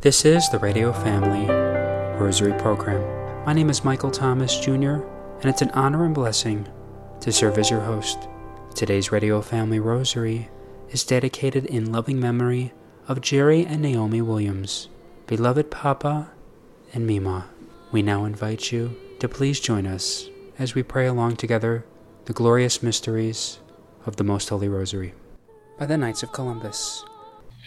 This is the Radio Family Rosary Program. My name is Michael Thomas Jr., and it's an honor and blessing to serve as your host. Today's Radio Family Rosary is dedicated in loving memory of Jerry and Naomi Williams, beloved Papa and Mima. We now invite you to please join us as we pray along together the glorious mysteries of the Most Holy Rosary. By the Knights of Columbus.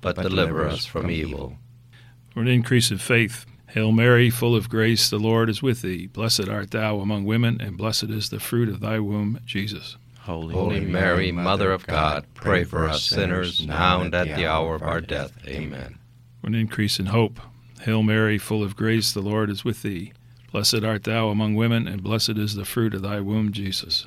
but deliver us from evil. For an increase of faith, Hail Mary, full of grace, the Lord is with thee. Blessed art thou among women, and blessed is the fruit of thy womb, Jesus. Holy, Holy Mary, Mother of God, pray for us sinners, now and at the hour of our death. Amen. For an increase in hope, Hail Mary, full of grace, the Lord is with thee. Blessed art thou among women, and blessed is the fruit of thy womb, Jesus.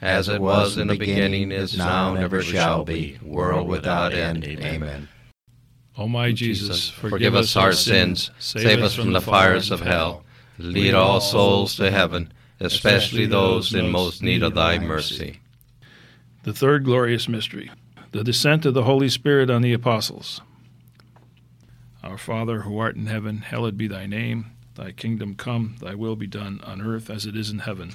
as it was in the beginning, is now, and ever shall be, world without end. Amen. O my Jesus, forgive us our sins, save us from the fires of hell, lead all souls to heaven, especially those in most need of thy mercy. The third glorious mystery, the descent of the Holy Spirit on the apostles. Our Father, who art in heaven, hallowed be thy name. Thy kingdom come, thy will be done on earth as it is in heaven.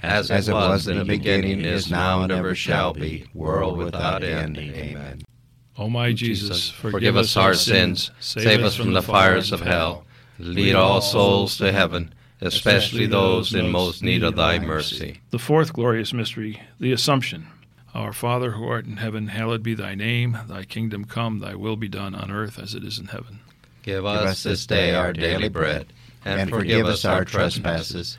As, it was in the beginning, is now, and ever shall be, world without end. Amen. O my Jesus, Forgive us our sins, save us from the fires of hell, lead all souls to heaven, especially those in most need of thy mercy. The fourth glorious mystery, the Assumption. Our Father who art in heaven, hallowed be thy name. Thy kingdom come, thy will be done on earth as it is in heaven. Give us this day our daily bread, and forgive us our trespasses,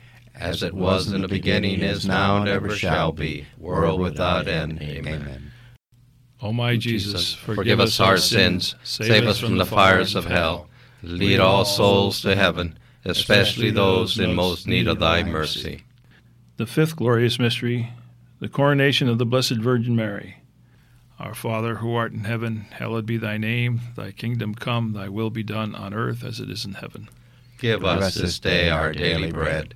As it was in the beginning, is now, and ever shall be, world without end. Amen. O my Jesus, Forgive us our sins, save us from the fires of hell, lead all souls to heaven, especially those in most need of thy mercy. The fifth glorious mystery, the coronation of the Blessed Virgin Mary. Our Father who art in heaven, hallowed be thy name. Thy kingdom come, thy will be done on earth as it is in heaven. Give us this day our daily bread,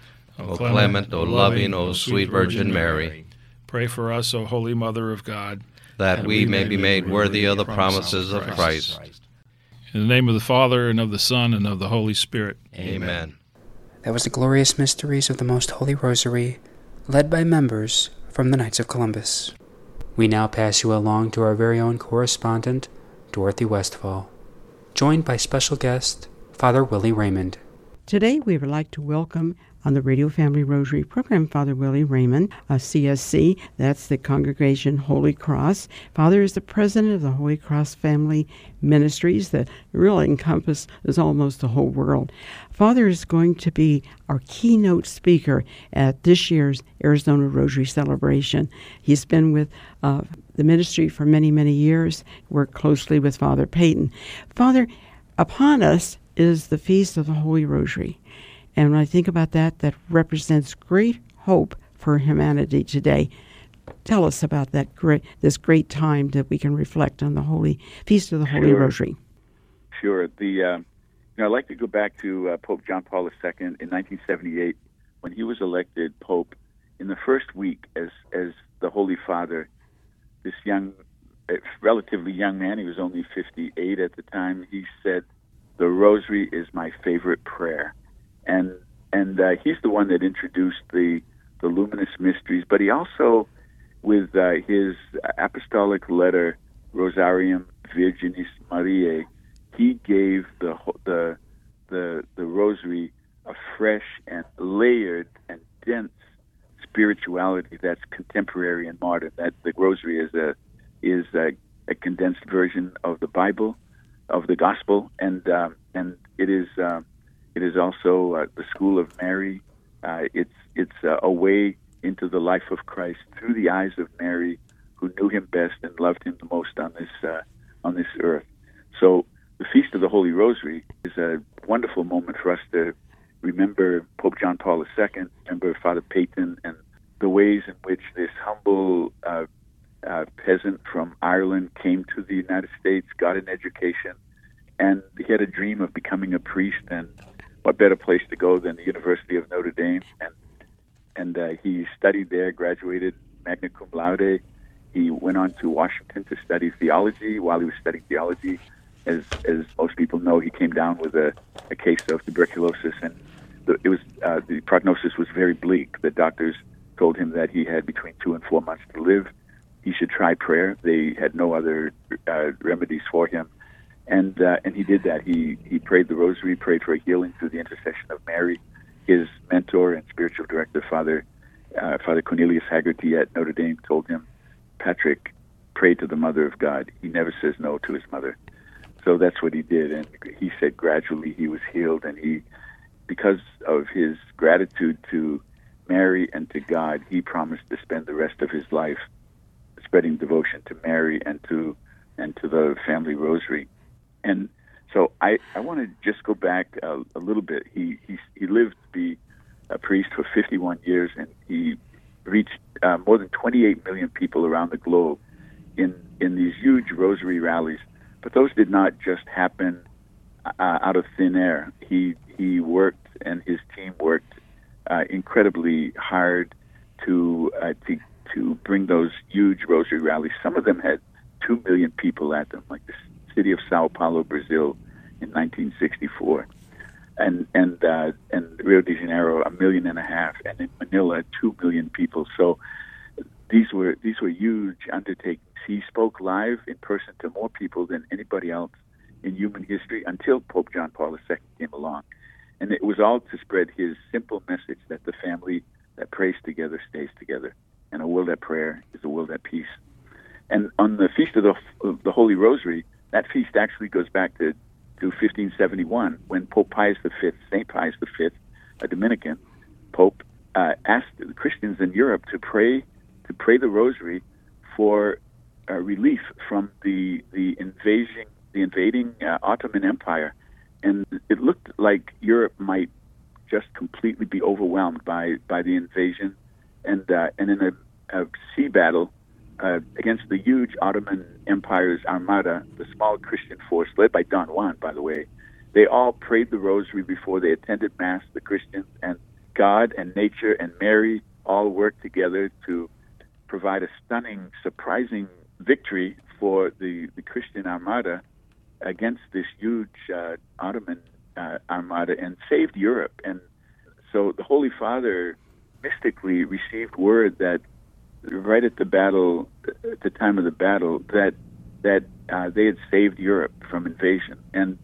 O clement, O loving, O sweet Virgin Mary, pray for us, O Holy Mother of God, that we may be made worthy of the promises of Christ. In the name of the Father, and of the Son, and of the Holy Spirit. Amen. That was the glorious mysteries of the Most Holy Rosary, led by members from the Knights of Columbus. We now pass you along to our very own correspondent, Dorothy Westfall, joined by special guest, Father Willie Raymond. Today we would like to welcome on the Radio Family Rosary program, Father Willie Raymond, a CSC, that's the Congregation Holy Cross. Father is the president of the Holy Cross Family Ministries that really encompass is almost the whole world. Father is going to be our keynote speaker at this year's Arizona Rosary Celebration. He's been with uh, the ministry for many, many years, worked closely with Father Peyton. Father, upon us is the Feast of the Holy Rosary. And when I think about that, that represents great hope for humanity today. Tell us about that great this great time that we can reflect on the Holy Feast of the Holy sure. Rosary. Sure. The uh, you know I'd like to go back to uh, Pope John Paul II in 1978 when he was elected Pope. In the first week, as as the Holy Father, this young, uh, relatively young man, he was only 58 at the time. He said, "The Rosary is my favorite prayer." And and uh, he's the one that introduced the the luminous mysteries. But he also, with uh, his apostolic letter Rosarium Virginis Mariae, he gave the the the the rosary a fresh and layered and dense spirituality that's contemporary and modern. That the rosary is a is a, a condensed version of the Bible, of the Gospel, and um, and it is. Um, it is also uh, the School of Mary. Uh, it's it's uh, a way into the life of Christ through the eyes of Mary, who knew him best and loved him the most on this uh, on this earth. So the Feast of the Holy Rosary is a wonderful moment for us to remember Pope John Paul II, remember Father Peyton, and the ways in which this humble uh, uh, peasant from Ireland came to the United States, got an education, and he had a dream of becoming a priest and what better place to go than the University of Notre Dame? And and uh, he studied there, graduated magna cum laude. He went on to Washington to study theology. While he was studying theology, as as most people know, he came down with a, a case of tuberculosis, and the, it was uh, the prognosis was very bleak. The doctors told him that he had between two and four months to live. He should try prayer. They had no other uh, remedies for him and uh, and he did that. He he prayed the Rosary, prayed for healing through the intercession of Mary. His mentor and spiritual director, Father uh, Father Cornelius Hagerty at Notre Dame, told him, Patrick, pray to the Mother of God. He never says no to his mother. So that's what he did, and he said gradually he was healed, and he, because of his gratitude to Mary and to God, he promised to spend the rest of his life spreading devotion to Mary and to and to the family rosary. And so I, I want to just go back a, a little bit. He, he, he lived to be a priest for 51 years, and he reached uh, more than 28 million people around the globe in, in these huge rosary rallies. But those did not just happen uh, out of thin air. He he worked and his team worked uh, incredibly hard to uh, to to bring those huge rosary rallies. Some of them had two million people at them, like the city of Sao Paulo, Brazil, in 1964, and and uh, and Rio de Janeiro a million and a half, and in Manila two million people. So these were these were huge undertakings. He spoke live in person to more people than anybody else in human history until Pope John Paul II came along. And it was all to spread his simple message that the family that prays together stays together, and a world at prayer is a world at peace. And on the Feast of the, of the Holy Rosary, that feast actually goes back to, to 1571 when Pope Pius V, St. Pius V, a Dominican Pope, uh, asked the Christians in Europe to pray to pray the Rosary for uh, relief from the the invasion the invading uh, Ottoman Empire, and it looked like Europe might just completely be overwhelmed by by the invasion, and uh, and in a, a sea battle uh, against the huge Ottoman Empire's armada, the small Christian force led by Don Juan, by the way, they all prayed the Rosary before they attended Mass. The Christians and God and nature and Mary all worked together to provide a stunning, surprising victory for the, the Christian armada against this huge uh, Ottoman uh, armada and saved Europe. And so the Holy Father mystically received word that right at the battle, at the time of the battle, that that uh, they had saved Europe from invasion, and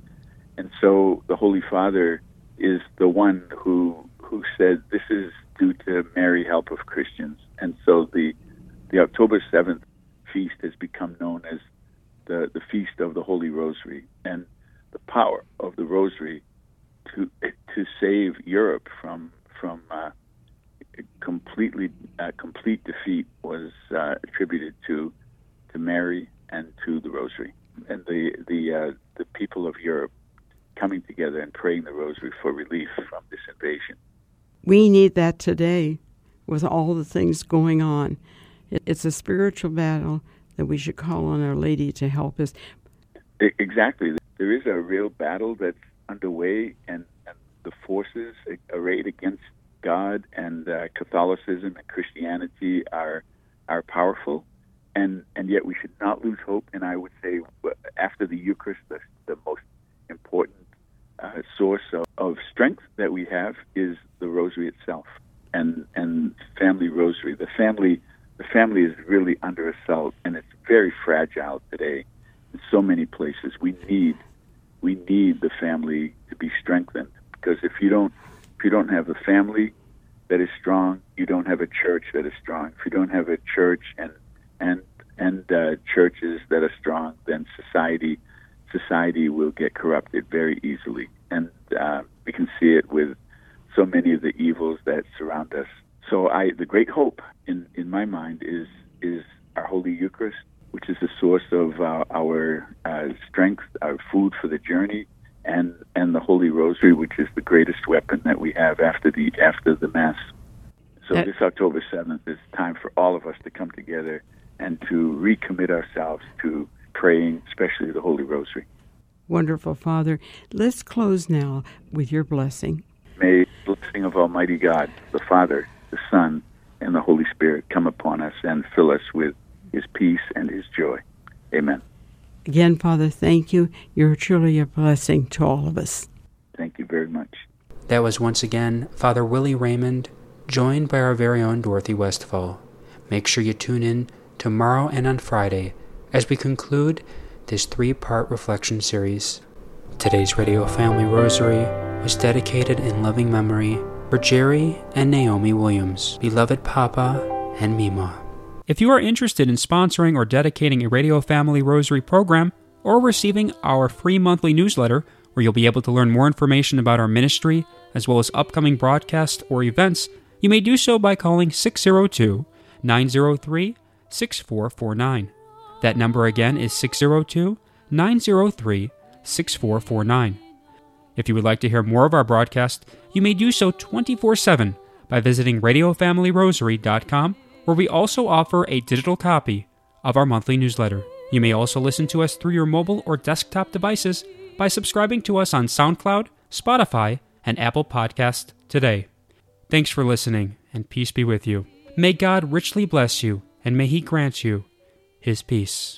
and so the Holy Father is the one who who said this is due to Mary, help of Christians, and so the the October seventh feast has become known as the, the feast of the Holy Rosary and the power of the Rosary to to save Europe from from uh, completely uh, complete defeat was uh, attributed to to Mary and to the Rosary and the the uh, the people of Europe coming together and praying the Rosary for relief from this invasion. We need that today with all the things going on. It's a spiritual battle that we should call on Our Lady to help us. Exactly. There is a real battle that's underway, and, and the forces arrayed against God and uh, Catholicism and Christianity are are powerful, and and yet we should not lose hope. And I would say, after the Eucharist, the, the most important uh, source of, of strength that we have is the Rosary itself, and and family Rosary. The family the family is really under assault and it's very fragile today in so many places. We need we need the family to be strengthened because if you don't you don't have a family that is strong, you don't have a church that is strong. If you don't have a church and and and uh, churches that are strong, then society society will get corrupted very easily, and uh, we can see it with so many of the evils that surround us. So I, the great hope in, in my mind is is our Holy Eucharist, which is the source of uh, our uh, strength, our food for the journey, and and the Holy Rosary, which is the greatest weapon that we have after the after the Mass. So that, this October seventh is time for all of us to come together and to recommit ourselves to praying, especially the Holy Rosary. Wonderful, Father. Let's close now with your blessing. May the blessing of Almighty God, the Father the Son, and the Holy Spirit come upon us and fill us with His peace and His joy. Amen. Again, Father, thank you. You're truly a blessing to all of us. Thank you very much. That was once again Father Willie Raymond, joined by our very own Dorothy Westfall. Make sure you tune in tomorrow and on Friday as we conclude this three part reflection series. Today's Radio Family Rosary was dedicated in loving memory for Jerry and Naomi Williams, beloved Papa and Mima. If you are interested in sponsoring or dedicating a Radio Family Rosary program, or receiving our free monthly newsletter, where you'll be able to learn more information about our ministry, as well as upcoming broadcasts or events, you may do so by calling 602 903 6449. That number again is 602 903 6449. If you would like to hear more of our broadcast, you may do so 24 7 by visiting RadioFamilyRosary.com, where we also offer a digital copy of our monthly newsletter. You may also listen to us through your mobile or desktop devices by subscribing to us on SoundCloud, Spotify, and Apple Podcast today. Thanks for listening, and peace be with you. May God richly bless you, and may He grant you His peace.